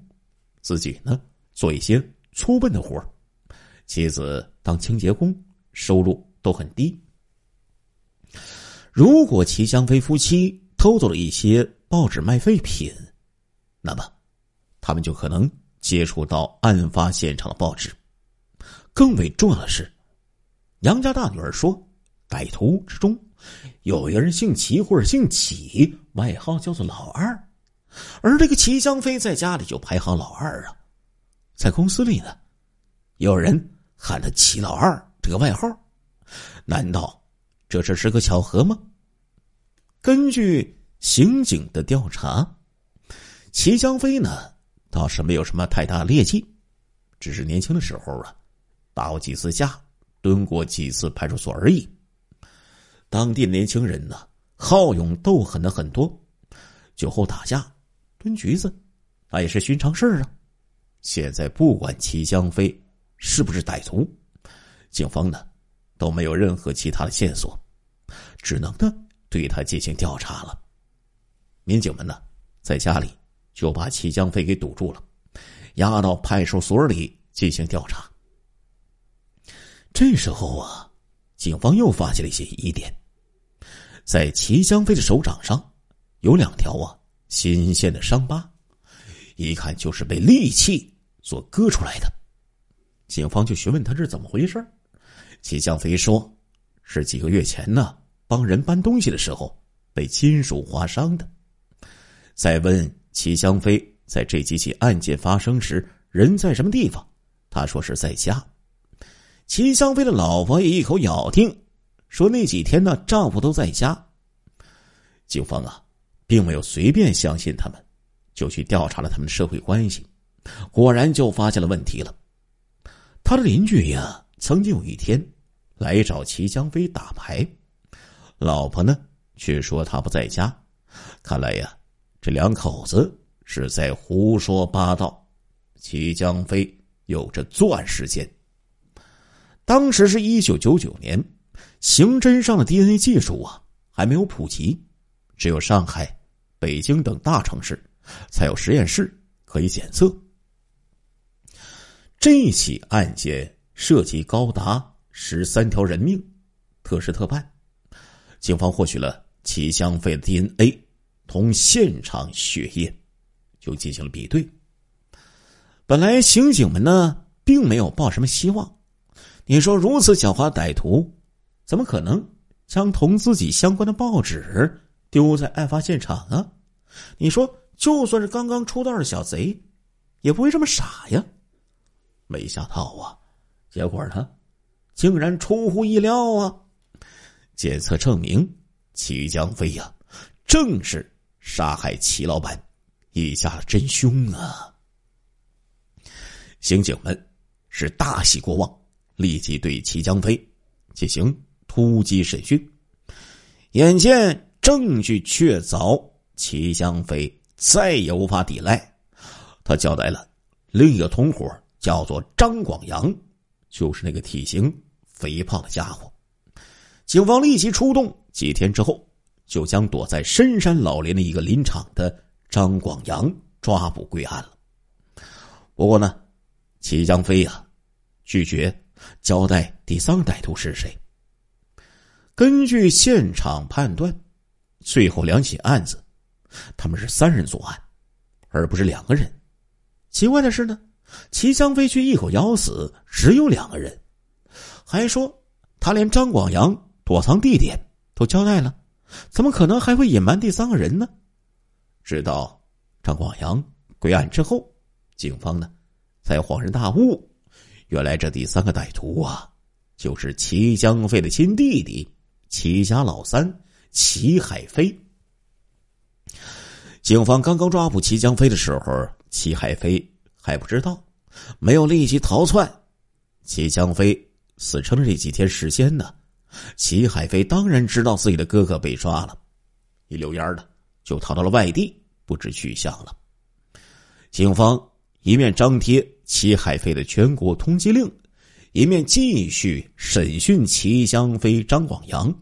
自己呢做一些粗笨的活妻子当清洁工，收入都很低。如果齐香飞夫妻偷走了一些报纸卖废品，那么他们就可能接触到案发现场的报纸。更为重要的是，杨家大女儿说，歹徒之中有一个人姓齐或者姓启，外号叫做老二，而这个齐香飞在家里就排行老二啊，在公司里呢，有人喊他齐老二这个外号，难道这只是个巧合吗？根据刑警的调查，齐香飞呢倒是没有什么太大劣迹，只是年轻的时候啊。打过几次架，蹲过几次派出所而已。当地年轻人呢，好勇斗狠的很多，酒后打架、蹲局子，那也是寻常事儿啊。现在不管齐香飞是不是歹徒，警方呢都没有任何其他的线索，只能呢对他进行调查了。民警们呢在家里就把齐香飞给堵住了，押到派出所里进行调查。这时候啊，警方又发现了一些疑点，在齐香飞的手掌上有两条啊新鲜的伤疤，一看就是被利器所割出来的。警方就询问他是怎么回事齐香飞说：“是几个月前呢，帮人搬东西的时候被金属划伤的。”再问齐香飞在这几起案件发生时人在什么地方，他说是在家。齐香飞的老婆也一口咬定，说那几天呢，丈夫都在家。警方啊，并没有随便相信他们，就去调查了他们的社会关系，果然就发现了问题了。他的邻居呀，曾经有一天来找齐香飞打牌，老婆呢却说他不在家。看来呀，这两口子是在胡说八道。齐香飞有着作案时间。当时是一九九九年，刑侦上的 DNA 技术啊还没有普及，只有上海、北京等大城市才有实验室可以检测。这起案件涉及高达十三条人命，特事特办，警方获取了齐香飞的 DNA 同现场血液，就进行了比对。本来刑警们呢并没有抱什么希望。你说如此狡猾歹徒，怎么可能将同自己相关的报纸丢在案发现场啊？你说就算是刚刚出道的小贼，也不会这么傻呀！没想到啊，结果呢，竟然出乎意料啊！检测证明，齐江飞呀，正是杀害齐老板一家的真凶啊！刑警们是大喜过望。立即对齐江飞进行突击审讯，眼见证据确凿，齐江飞再也无法抵赖，他交代了另一个同伙叫做张广阳，就是那个体型肥胖的家伙。警方立即出动，几天之后就将躲在深山老林的一个林场的张广阳抓捕归案了。不过呢，齐江飞呀拒绝。交代第三个歹徒是谁？根据现场判断，最后两起案子，他们是三人作案，而不是两个人。奇怪的是呢，齐香飞却一口咬死只有两个人，还说他连张广阳躲藏地点都交代了，怎么可能还会隐瞒第三个人呢？直到张广阳归案之后，警方呢才恍然大悟。原来这第三个歹徒啊，就是齐江飞的亲弟弟，齐家老三齐海飞。警方刚刚抓捕齐江飞的时候，齐海飞还不知道，没有立即逃窜。齐江飞死撑的这几天时间呢，齐海飞当然知道自己的哥哥被抓了，一溜烟的就逃到了外地，不知去向了。警方一面张贴。齐海飞的全国通缉令，一面继续审讯齐香飞、张广阳。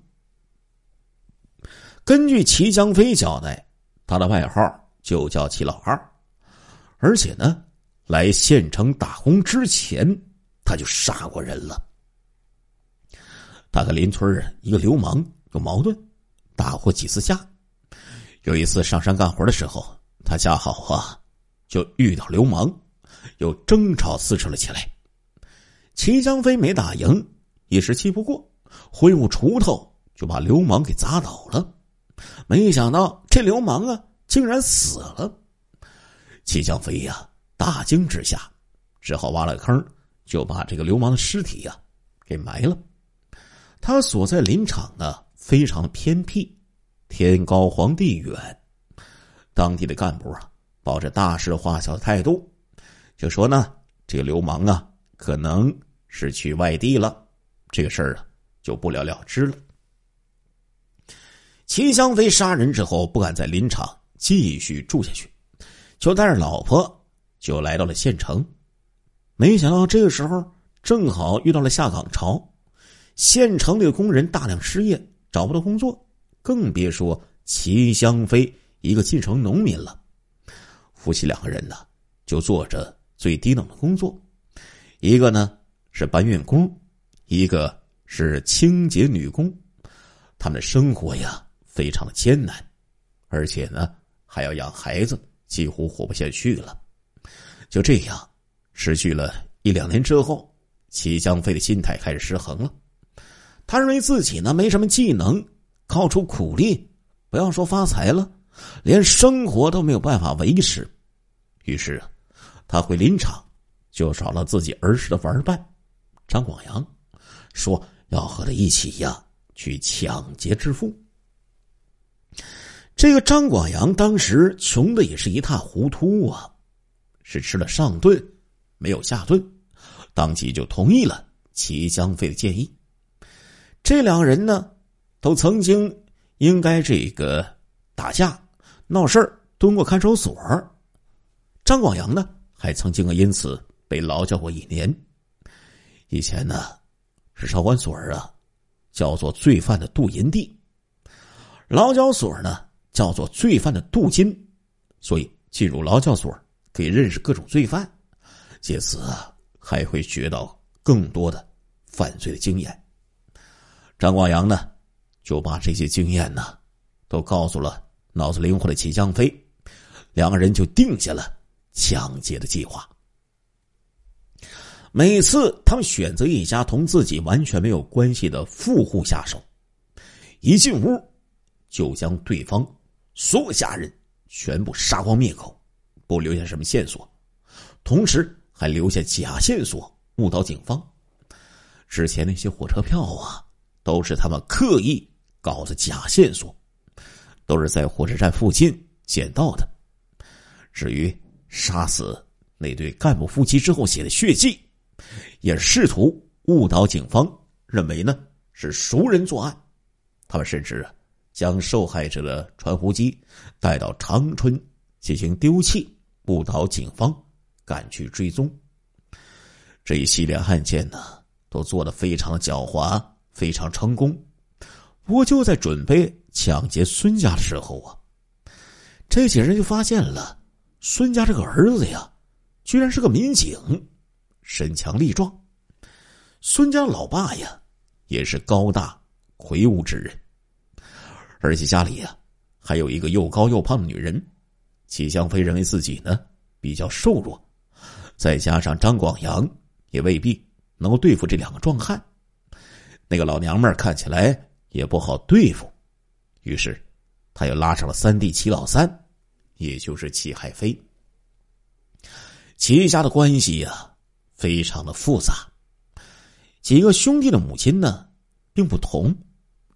根据齐江飞交代，他的外号就叫齐老二，而且呢，来县城打工之前他就杀过人了。他跟邻村一个流氓有矛盾，打过几次架。有一次上山干活的时候，他恰好啊，就遇到流氓，又争吵撕扯了起来。齐江飞没打赢，一时气不过，挥舞锄头就把流氓给砸倒了。没想到这流氓啊，竟然死了。齐江飞呀，大惊之下，只好挖了坑，就把这个流氓的尸体呀给埋了。他所在林场呢，非常偏僻，天高皇帝远，当地的干部啊，抱着大事化小的态度，就说呢，这个流氓啊。可能是去外地了，这个事儿啊就不了了之了。齐香飞杀人之后，不敢在林场继续住下去，就带着老婆就来到了县城。没想到这个时候正好遇到了下岗潮，县城里的工人大量失业，找不到工作，更别说齐香飞一个进城农民了。夫妻两个人呢，就坐着最低等的工作。一个呢是搬运工，一个是清洁女工，他们的生活呀非常的艰难，而且呢还要养孩子，几乎活不下去了。就这样，持续了一两年之后，齐江飞的心态开始失衡了。他认为自己呢没什么技能，靠出苦力，不要说发财了，连生活都没有办法维持。于是啊，他回林场。就找了自己儿时的玩伴张广阳，说要和他一起呀去抢劫致富。这个张广阳当时穷的也是一塌糊涂啊，是吃了上顿没有下顿，当即就同意了齐江飞的建议。这两人呢，都曾经应该这个打架闹事儿，蹲过看守所。张广阳呢，还曾经因此。被劳教过一年。以前呢，是少管所啊，叫做罪犯的渡银地；劳教所呢，叫做罪犯的镀金。所以进入劳教所可以认识各种罪犯，借此还会学到更多的犯罪的经验。张广阳呢，就把这些经验呢，都告诉了脑子灵活的齐江飞，两个人就定下了抢劫的计划。每次他们选择一家同自己完全没有关系的富户下手，一进屋就将对方所有家人全部杀光灭口，不留下什么线索，同时还留下假线索误导警方。之前那些火车票啊，都是他们刻意搞的假线索，都是在火车站附近捡到的。至于杀死那对干部夫妻之后写的血迹。也试图误导警方，认为呢是熟人作案。他们甚至将受害者的传呼机带到长春进行丢弃，误导警方赶去追踪。这一系列案件呢，都做得非常狡猾，非常成功。不过就在准备抢劫孙家的时候啊，这几人就发现了孙家这个儿子呀，居然是个民警。身强力壮，孙家老爸呀，也是高大魁梧之人，而且家里呀还有一个又高又胖的女人。齐香飞认为自己呢比较瘦弱，再加上张广阳也未必能够对付这两个壮汉，那个老娘们看起来也不好对付，于是他又拉上了三弟齐老三，也就是齐海飞。齐家的关系呀。非常的复杂，几个兄弟的母亲呢，并不同，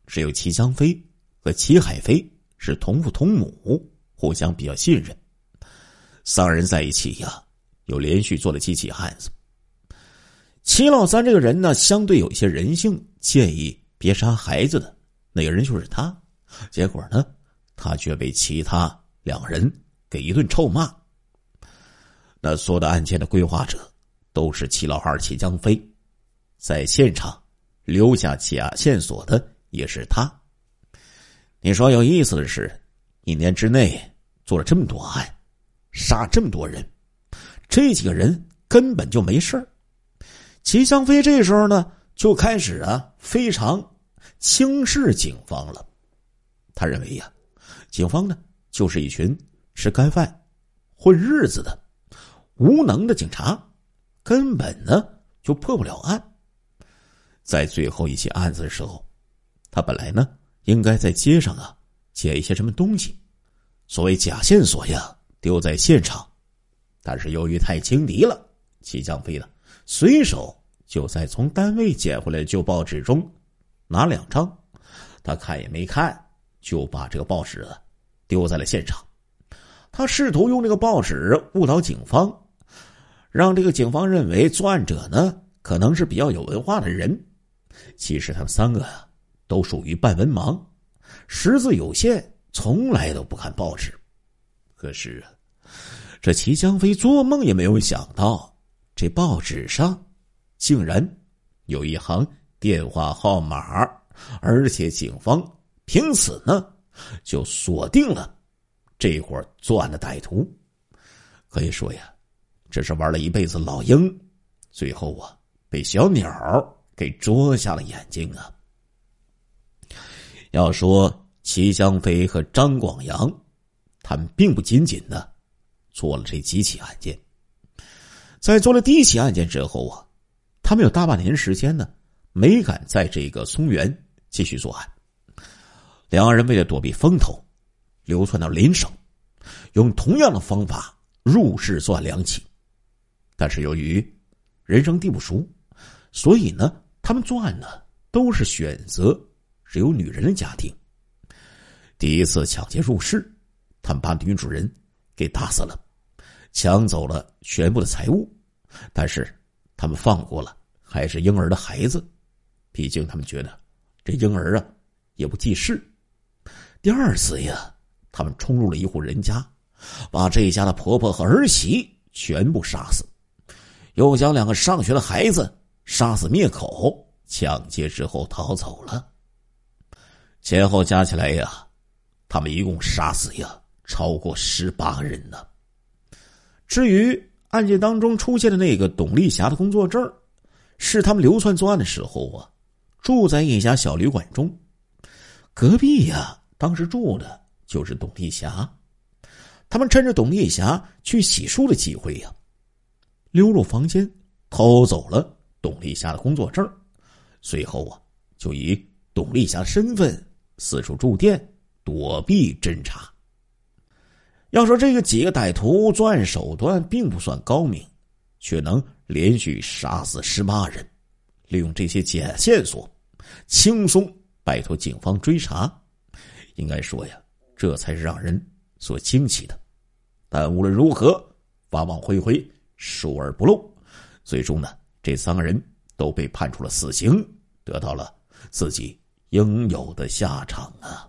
只有齐江飞和齐海飞是同父同母，互相比较信任。三人在一起呀，又连续做了几起案子。齐老三这个人呢，相对有一些人性，建议别杀孩子的那个人就是他，结果呢，他却被其他两人给一顿臭骂。那所有的案件的规划者。都是齐老二齐江飞，在现场留下假线索的也是他。你说有意思的是，一年之内做了这么多案，杀这么多人，这几个人根本就没事儿。齐香飞这时候呢，就开始啊非常轻视警方了。他认为呀，警方呢就是一群吃干饭、混日子的无能的警察，根本呢就破不了案。在最后一起案子的时候，他本来呢。应该在街上啊捡一些什么东西，所谓假线索呀丢在现场，但是由于太轻敌了，齐江飞呢随手就在从单位捡回来旧报纸中拿两张，他看也没看就把这个报纸丢在了现场。他试图用这个报纸误导警方，让这个警方认为作案者呢可能是比较有文化的人，其实他们三个。都属于半文盲，识字有限，从来都不看报纸。可是，这齐江飞做梦也没有想到，这报纸上竟然有一行电话号码，而且警方凭此呢就锁定了这伙作案的歹徒。可以说呀，这是玩了一辈子老鹰，最后啊被小鸟给啄瞎了眼睛啊！要说齐香飞和张广阳，他们并不仅仅的做了这几起案件，在做了第一起案件之后啊，他们有大半年时间呢，没敢在这个松原继续作案。两人为了躲避风头，流窜到邻省，用同样的方法入室作案两起。但是由于人生地不熟，所以呢，他们作案呢都是选择。是有女人的家庭。第一次抢劫入室，他们把女主人给打死了，抢走了全部的财物，但是他们放过了还是婴儿的孩子，毕竟他们觉得这婴儿啊也不记事。第二次呀，他们冲入了一户人家，把这家的婆婆和儿媳全部杀死，又将两个上学的孩子杀死灭口，抢劫之后逃走了。前后加起来呀，他们一共杀死呀超过十八人呢。至于案件当中出现的那个董丽霞的工作证，是他们流窜作案的时候啊，住在一家小旅馆中，隔壁呀，当时住的就是董丽霞。他们趁着董丽霞去洗漱的机会呀，溜入房间偷走了董丽霞的工作证，随后啊，就以董丽霞身份。四处住店，躲避侦查。要说这个几个歹徒作案手段并不算高明，却能连续杀死十八人，利用这些假线索，轻松摆脱警方追查。应该说呀，这才是让人所惊奇的。但无论如何，法网恢恢，疏而不漏。最终呢，这三个人都被判处了死刑，得到了自己。应有的下场啊！